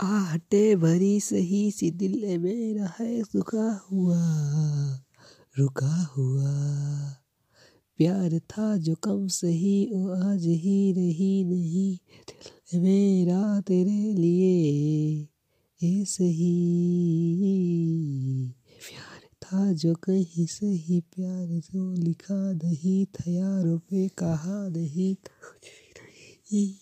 आहटे भरी सही सी दिल मेरा है रुका हुआ रुका हुआ। प्यार था जो कम सही, ओ आज ही रही नहीं। दिल मेरा तेरे लिए ये सही। प्यार था जो कहीं सही, प्यार जो लिखा नहीं, था यारों पे कहा नहीं, था नहीं।